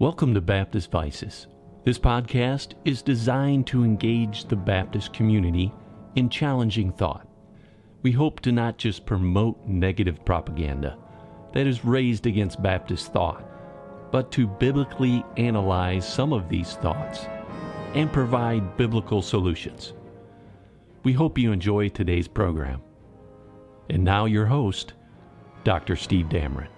Welcome to Baptist Vices. This podcast is designed to engage the Baptist community in challenging thought. We hope to not just promote negative propaganda that is raised against Baptist thought, but to biblically analyze some of these thoughts and provide biblical solutions. We hope you enjoy today's program. And now, your host, Dr. Steve Dameron.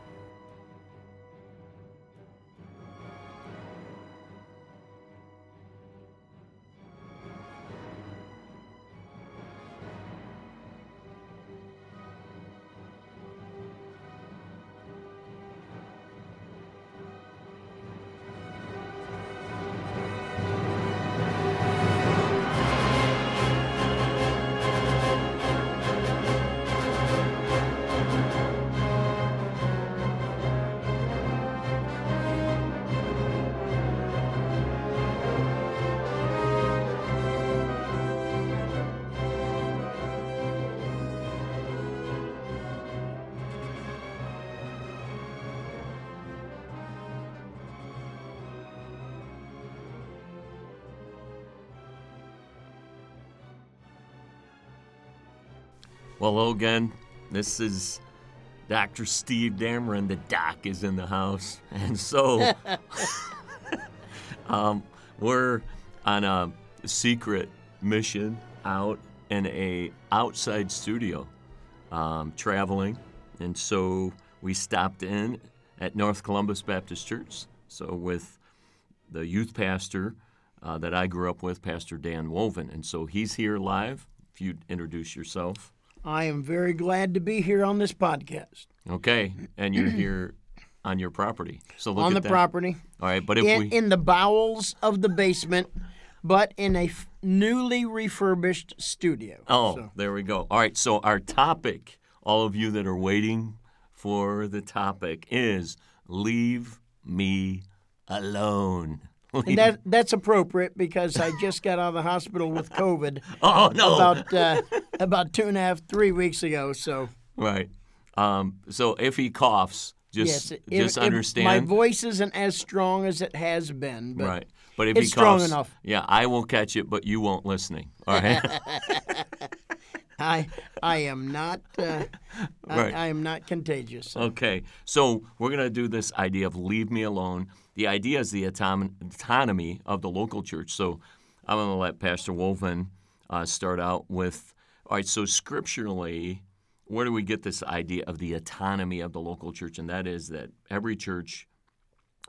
Well, hello again. This is Dr. Steve Dameron. The doc is in the house. And so um, we're on a secret mission out in a outside studio um, traveling. And so we stopped in at North Columbus Baptist Church. So with the youth pastor uh, that I grew up with, Pastor Dan Woven. And so he's here live. If you'd introduce yourself. I am very glad to be here on this podcast. Okay, and you're here on your property. So look on the that. property, All right, but if in, we in the bowels of the basement, but in a f- newly refurbished studio. oh, So, there we go. All right, so our topic, all of you that are waiting for the topic, is leave me alone. and that that's appropriate because I just got out of the hospital with COVID oh no! about uh, about two and a half, three weeks ago. So right. Um, so if he coughs, just yes, if- just understand. my voice isn't as strong as it has been. But Right. But if it's he strong coughs, enough. yeah, I will catch it, but you won't listening. All right. I I am not uh, Right. I, I am not contagious. Okay, so we're going to do this idea of leave me alone. The idea is the autonomy of the local church. So I'm going to let Pastor Woven uh, start out with all right, so scripturally, where do we get this idea of the autonomy of the local church? And that is that every church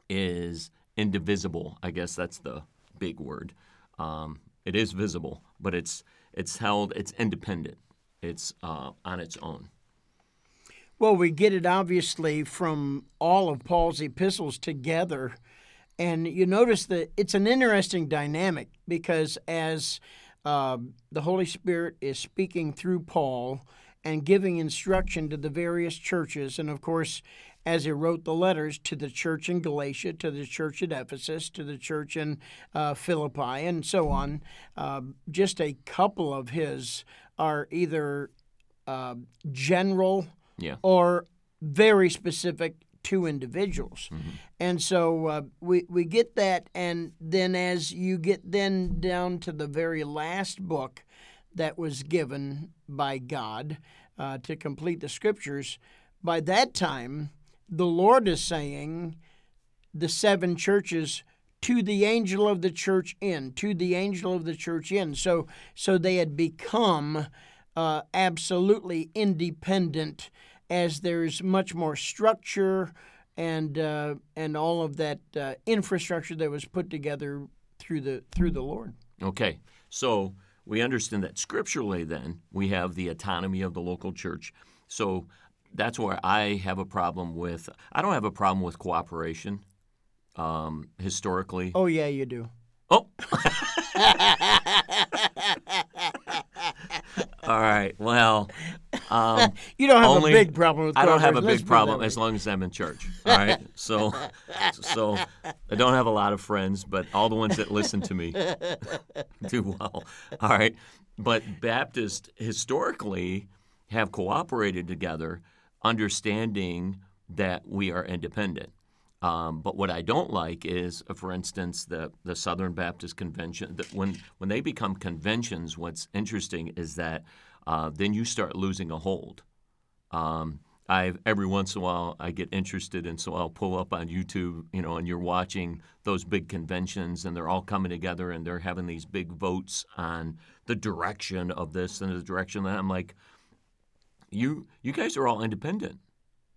is indivisible. I guess that's the big word. Um, it is visible, but it's it's held, it's independent, it's uh, on its own. Well, we get it obviously from all of Paul's epistles together. And you notice that it's an interesting dynamic because as uh, the Holy Spirit is speaking through Paul and giving instruction to the various churches, and of course, as he wrote the letters to the church in Galatia, to the church at Ephesus, to the church in uh, Philippi, and so on, uh, just a couple of his are either uh, general Yeah. or very specific to individuals. And so uh, we, we get that, and then as you get then down to the very last book that was given by God uh, to complete the scriptures, by that time, the Lord is saying, the seven churches to the angel of the church in to the angel of the church in so so they had become uh, absolutely independent as there's much more structure and uh, and all of that uh, infrastructure that was put together through the through the Lord Okay, so we understand that scripturally, then, we have the autonomy of the local church. So that's where I have a problem with, I don't have a problem with cooperation um, historically. oh yeah you do Oh! All right, well, um, you don't have only, a big problem with I don't have a let's big put it that problem as long as I'm in church. All right, so so I don't have a lot of friends, but all the ones that listen to me do well. All right, but Baptists historically have cooperated together, understanding that we are independent. Um, but what I don't like is, uh, for instance, the the Southern Baptist Convention. When when they become conventions, what's interesting is that uh, then you start losing a hold. Um, I every once in a while I get interested, and so I'll pull up on YouTube, you know, and you're watching those big conventions, and they're all coming together, and they're having these big votes on the direction of this and the direction that. I'm like, you you guys are all independent,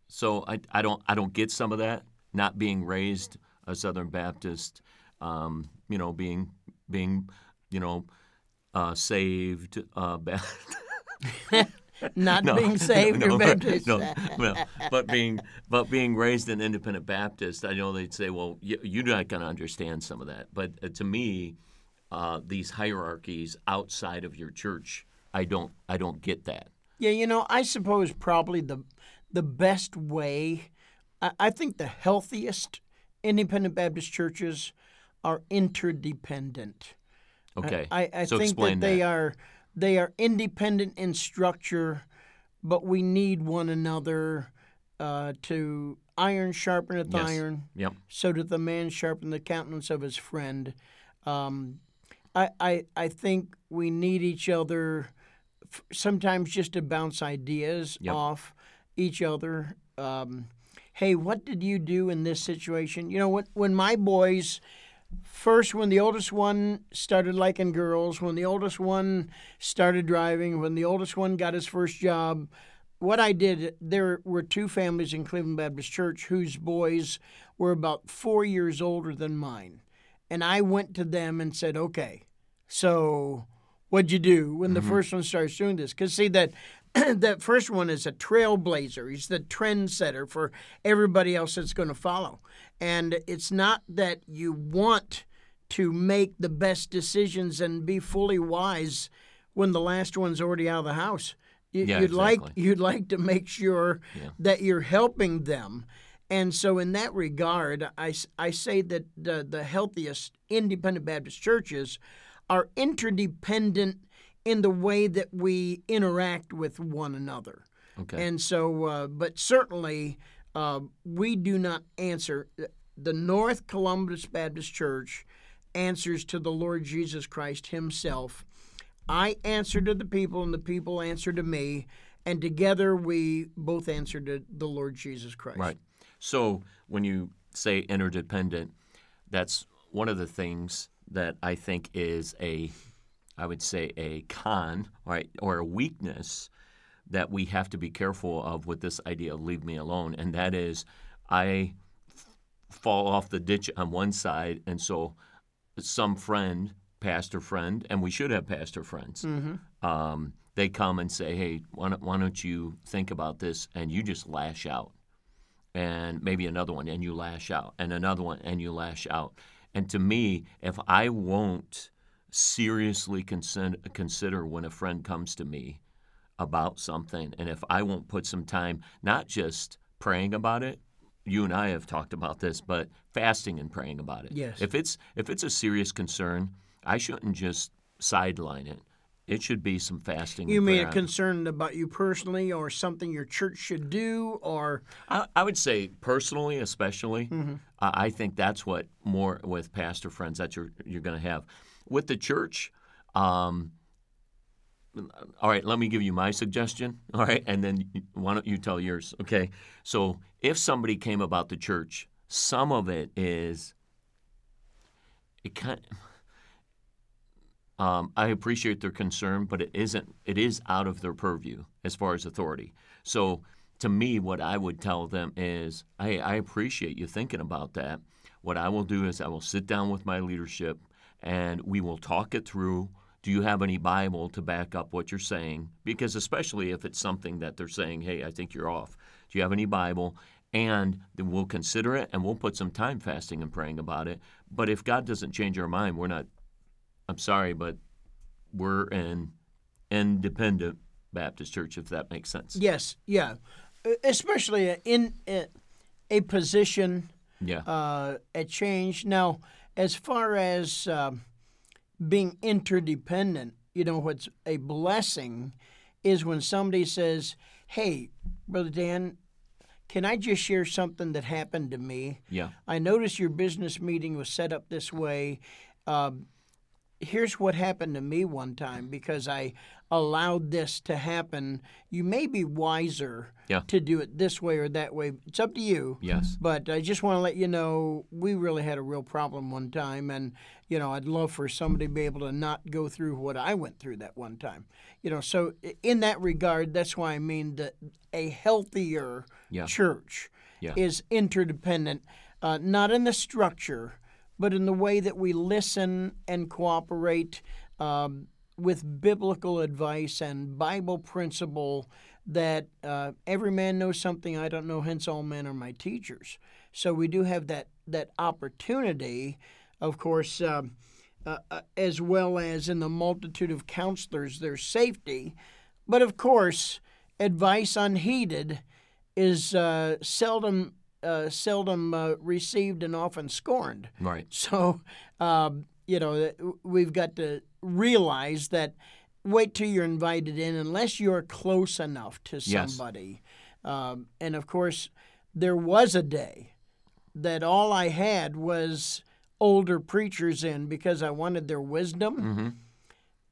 so I, I don't I don't get some of that. Not being raised a Southern Baptist, um, you know, being being you know uh, saved. Uh, not No, being saved no, or Baptist. no, no, but being but being raised an independent Baptist, I know they'd say, "Well, you, you're not going to understand some of that." But uh, to me, uh, these hierarchies outside of your church, I don't I don't get that. Yeah, you know, I suppose probably the the best way. I, I think the healthiest independent Baptist churches are interdependent. Okay, I, I so think explain that they are they are independent in structure, but we need one another uh, to iron sharpeneth Yes. iron. Yep. So doth the man sharpen the countenance of his friend. Um, I, I I think we need each other. f- Sometimes just to bounce ideas Yep. off each other. Um, hey, what did you do in this situation? You know, when when my boys first when the oldest one started liking girls, when the oldest one started driving, when the oldest one got his first job, what I did, there were two families in Cleveland Baptist Church whose boys were about four years older than mine. And I went to them and said, okay, so what'd you do when the mm-hmm. first one starts doing this? Because see that that first one is a trailblazer. He's the trendsetter for everybody else that's going to follow. And it's not that you want to make the best decisions and be fully wise when the last one's already out of the house. You, Yeah, you'd like you'd like to make sure Yeah. that you're helping them. And so, in that regard, I, I say that the, the healthiest independent Baptist churches are interdependent in the way that we interact with one another. Okay. And so, uh, but certainly, uh, we do not answer. The North Columbus Baptist Church answers to the Lord Jesus Christ Himself. I answer to the people, and the people answer to me, and together we both answer to the Lord Jesus Christ. Right. So when you say interdependent, that's one of the things that I think is a, I would say a con, right, or a weakness that we have to be careful of with this idea of leave me alone, and that is I fall off the ditch on one side, and so some friend, pastor friend, and we should have pastor friends. Um, they come and say, "Hey, why don't, why don't you think about this?" And you just lash out and maybe another one, and you lash out, and another one, and you lash out. And to me, if I won't seriously consider, consider when a friend comes to me about something, and if I won't put some time, not just praying about it, you and I have talked about this, but fasting and praying about it. Yes. If it's if it's a serious concern, I shouldn't just sideline it. It should be some fasting. You mean a concern about you personally, or something your church should do, or I, I would say personally, especially, Mm-hmm. I I think that's what more with pastor friends that you're you're going to have. With the church, um, all right. Let me give you my suggestion. All right, and then why don't you tell yours? Okay. So if somebody came about the church, some of it is it kind. Um, I appreciate their concern, but it isn't. It is out of their purview as far as authority. So, to me, what I would tell them is, "Hey, I appreciate you thinking about that. What I will do is I will sit down with my leadership, and we will talk it through. Do you have any Bible to back up what you're saying? Because especially if it's something that they're saying, "Hey, I think you're off. Do you have any Bible?" And then we'll consider it, and we'll put some time fasting and praying about it. But if God doesn't change our mind, we're not I'm sorry, but we're an independent Baptist church, if that makes sense. yes, yeah, especially in a, a position, Yeah. uh, a change. Now, as far as um, being interdependent, you know, what's a blessing is when somebody says, "Hey, brother Dan." Can I just share something that happened to me? Yeah. I noticed your business meeting was set up this way. Um, here's what happened to me one time because I allowed this to happen. You may be wiser Yeah. to do it this way or that way. It's up to you. Yes. But I just want to let you know we really had a real problem one time, and you know I'd love for somebody to be able to not go through what I went through that one time. You know, so in that regard, that's why I mean that a healthier Yeah. church Yeah. is interdependent, uh, not in the structure, but in the way that we listen and cooperate um, with biblical advice and Bible principle that uh, every man knows something I don't know, hence all men are my teachers. So we do have that that opportunity, of course, um, uh, uh, as well as in the multitude of counselors, there's safety, but of course, advice unheeded is uh, seldom uh, seldom uh, received and often scorned. Right. So, um, you know, we've got to realize that wait till you're invited in, unless you're close enough to Yes. somebody. Um, and of course, there was a day that all I had was older preachers in because I wanted their wisdom. Mm-hmm.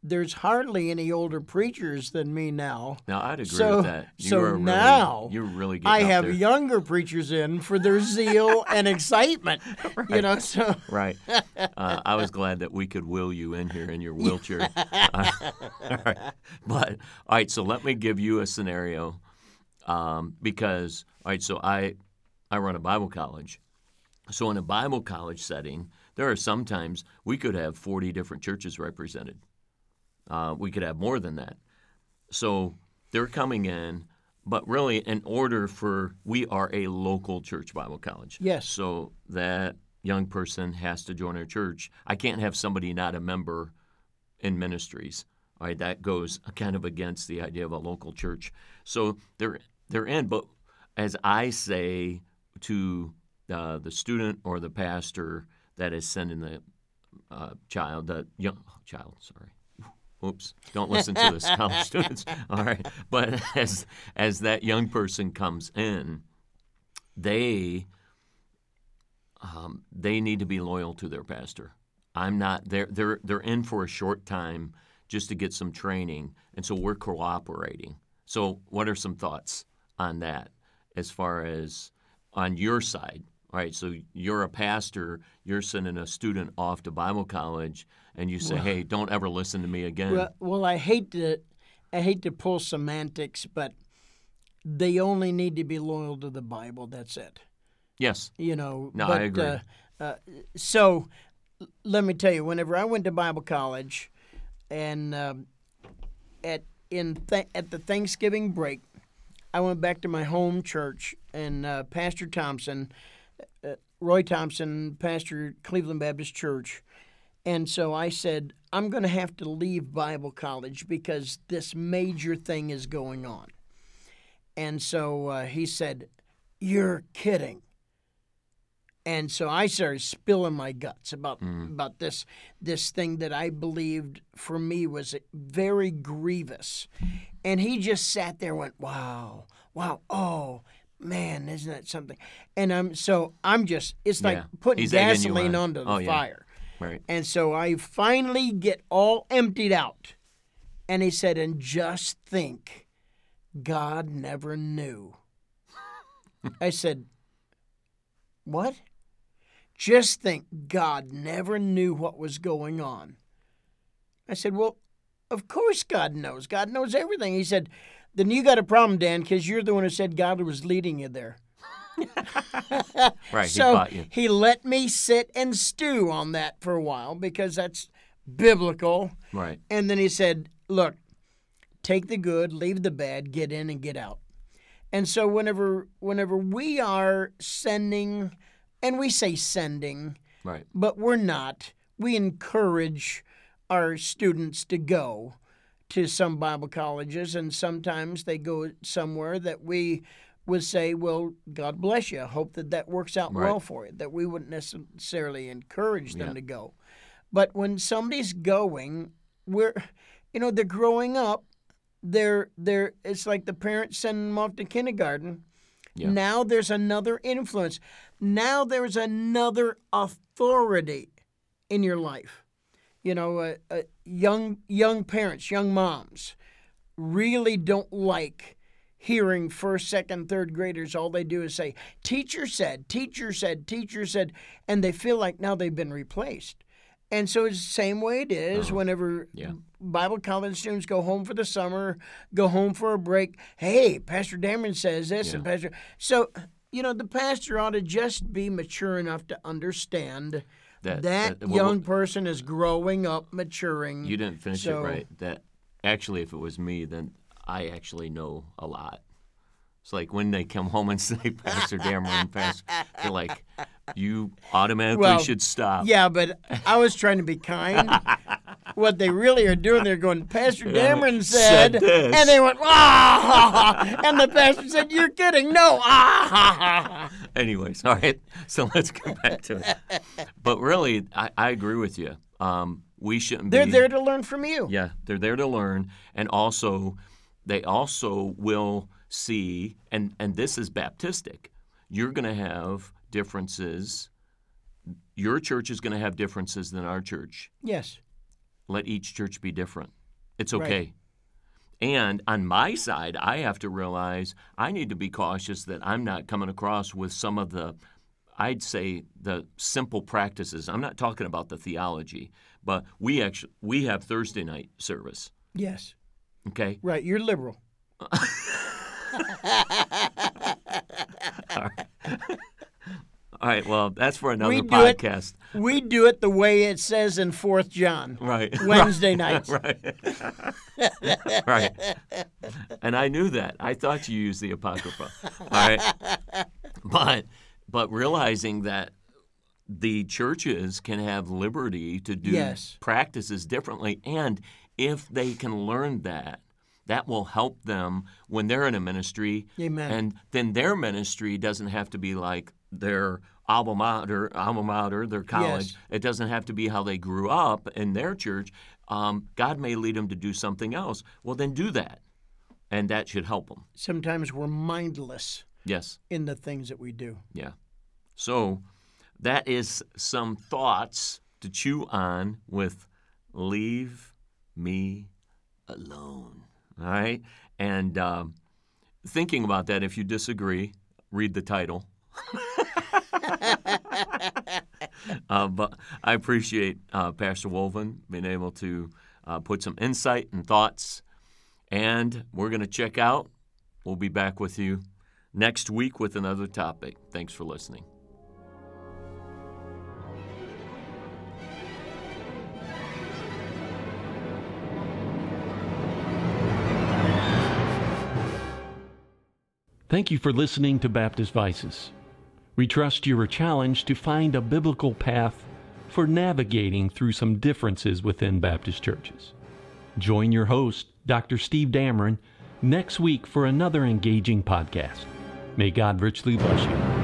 There's hardly any older preachers than me now. Now I'd agree So- with that. You so really, now you're really getting I have there. younger preachers in for their zeal and excitement. You know, so Right. Uh, I was glad that we could wheel you in here in your wheelchair. Uh, all right. But all right. So let me give you a scenario, um, because all right. So I I run a Bible college. So in a Bible college setting, there are sometimes we could have 40 different churches represented. Uh, we could have more than that. So they're coming in, but really, in order for we are a local church Bible college. Yes. So that young person has to join our church. I can't have somebody not a member in ministries. All right, that goes kind of against the idea of a local church. So they're they're in, but as I say to uh, the student or the pastor that is sending the uh, child, the young child, sorry. Oops! Don't listen to this, college students. All right, but as as that young person comes in, they um, they need to be loyal to their pastor. I'm not. They're they're they're in for a short time just to get some training, and so we're cooperating. So, what are some thoughts on that, as far as on your side? All right, so you're a pastor. You're sending a student off to Bible college, and you say, "Hey, don't ever listen to me again." Well, well, I hate to, I hate to pull semantics, but they only need to be loyal to the Bible. That's it. yes. You know. No, but, I agree. Uh, uh, so, let me tell you, whenever I went to Bible college, and um, at in th- at the Thanksgiving break, I went back to my home church, and uh, Pastor Thompson, Roy Thompson, pastor Cleveland Baptist Church, and so I said, I'm going to have to leave Bible college because this major thing is going on. And so uh, he said, You're kidding. And so I started spilling my guts about about this this thing that I believed for me was very grievous. And he just sat there and went, Wow, wow, oh man, isn't that something? And I'm so I'm just it's like Yeah. putting He's gasoline on. onto the Oh, yeah. fire. Right. And so I finally get all emptied out. And he said, And just think, God never knew. I said, What? Just think, God never knew what was going on. I said, Well, of course God knows. God knows everything. He said, Then you got a problem, Dan, because you're the one who said God was leading you there. Right. So you. he let me sit and stew on that for a while because that's biblical. Right. And then he said, Look, take the good, leave the bad, get in and get out. And so whenever whenever we are sending and we say sending, Right. but we're not, we encourage our students to go to some Bible colleges and sometimes they go somewhere that we would say, well, God bless you. Hope that that works out Right. well for you, that we wouldn't necessarily encourage them Yeah. to go. But when somebody's going, we're, you know, they're growing up. They're, they're, it's like the parents sending them off to kindergarten. Yeah. Now there's another influence. Now there's another authority in your life. You know, uh, uh, young young parents, young moms, really don't like hearing first, second, third graders. All they do is say, "Teacher said," "Teacher said," "Teacher said," and they feel like now they've been replaced. And so it's the same way it is whenever Yeah. Bible college students go home for the summer, go home for a break. Hey, Pastor Dameron says this, and Pastor. So, you know, the pastor ought to just be mature enough to understand That- that, that- well, young person is growing up, maturing. You didn't finish So- it right. That actually, if it was me, then I actually know a lot. It's like when they come home and say, Pastor Dameron, Pastor, they're like, you automatically Well, should stop. Yeah, but I was trying to be kind. what they really are doing, they're going, Pastor Dameron said said, and they went, ah, and the pastor said, you're kidding. No, ah. Anyways, all right. So let's get back to it. But really, I, I agree with you. Um, we shouldn't be They're be. there to learn from you. Yeah, they're there to learn, and also they also will see, and and this is Baptistic. You're going to have differences. Your church is going to have differences than our church. Yes. Let each church be different. It's Right. okay. And on my side, I have to realize I need to be cautious that I'm not coming across with some of the, I'd say, the simple practices. I'm not talking about the theology, but we actually we have Thursday night service. Yes. Okay, Right. You're liberal. all right. Well, that's for another We do it- podcast. We do it the way it says in Fourth John. Right. Wednesday nights. right. right. And I knew that. I thought you used the apocrypha. All right. But but realizing that the churches can have liberty to do Yes. practices differently and if they can learn that that will help them when they're in a ministry Amen. and then their ministry doesn't have to be like their alma mater, alma mater, their college. Yes. It doesn't have to be how they grew up in their church. Um, God may lead them to do something else. Well, then do that, and that should help them. Sometimes we're mindless Yes, in the things that we do. yeah. So that is some thoughts to chew on with "Leave Me Alone." All right, and um, thinking about that. If you disagree, read the title. uh, but I appreciate uh, Pastor Wolven being able to uh, put some insight and thoughts. And we're going to check out. We'll be back with you next week with another topic. Thanks for listening. Thank you for listening to Baptist Vices. We trust you were challenged to find a biblical path for navigating through some differences within Baptist churches. Join your host, Dr. Steve Dameron, next week for another engaging podcast. May God richly bless you.